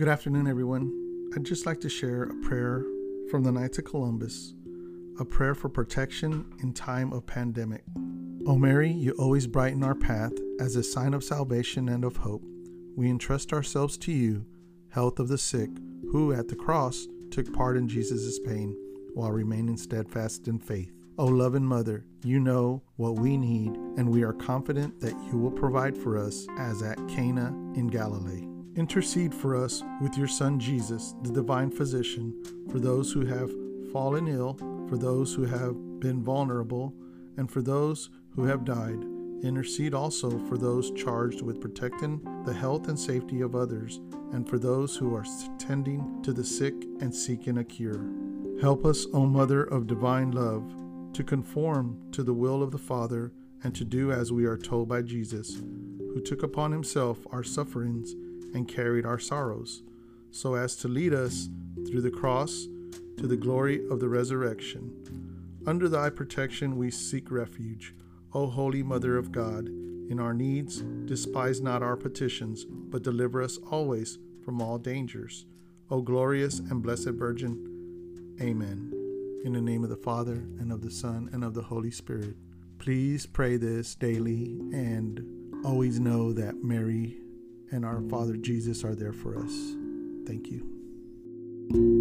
Good afternoon, everyone. I'd just like to share a prayer from the Knights of Columbus, a prayer for protection in time of pandemic. O Mary, you always brighten our path as a sign of salvation and of hope. We entrust ourselves to you, health of the sick, who at the cross took part in Jesus' pain while remaining steadfast in faith. O loving Mother, you know what we need, and we are confident that you will provide for us as at Cana in Galilee. Intercede for us with your Son Jesus, the divine physician, for those who have fallen ill, for those who have been vulnerable, and for those who have died. Intercede also for those charged with protecting the health and safety of others, and for those who are tending to the sick and seeking a cure. Help us, O Mother of divine love, to conform to the will of the Father and to do as we are told by Jesus, who took upon himself our sufferings and carried our sorrows, so as to lead us through the cross to the glory of the resurrection. Under thy protection we seek refuge, O Holy Mother of God. In our needs, despise not our petitions, but deliver us always from all dangers. O glorious and blessed Virgin. Amen. In the name of the Father, and of the Son, and of the Holy Spirit. Please pray this daily and always know that Mary and our Father Jesus are there for us. Thank you.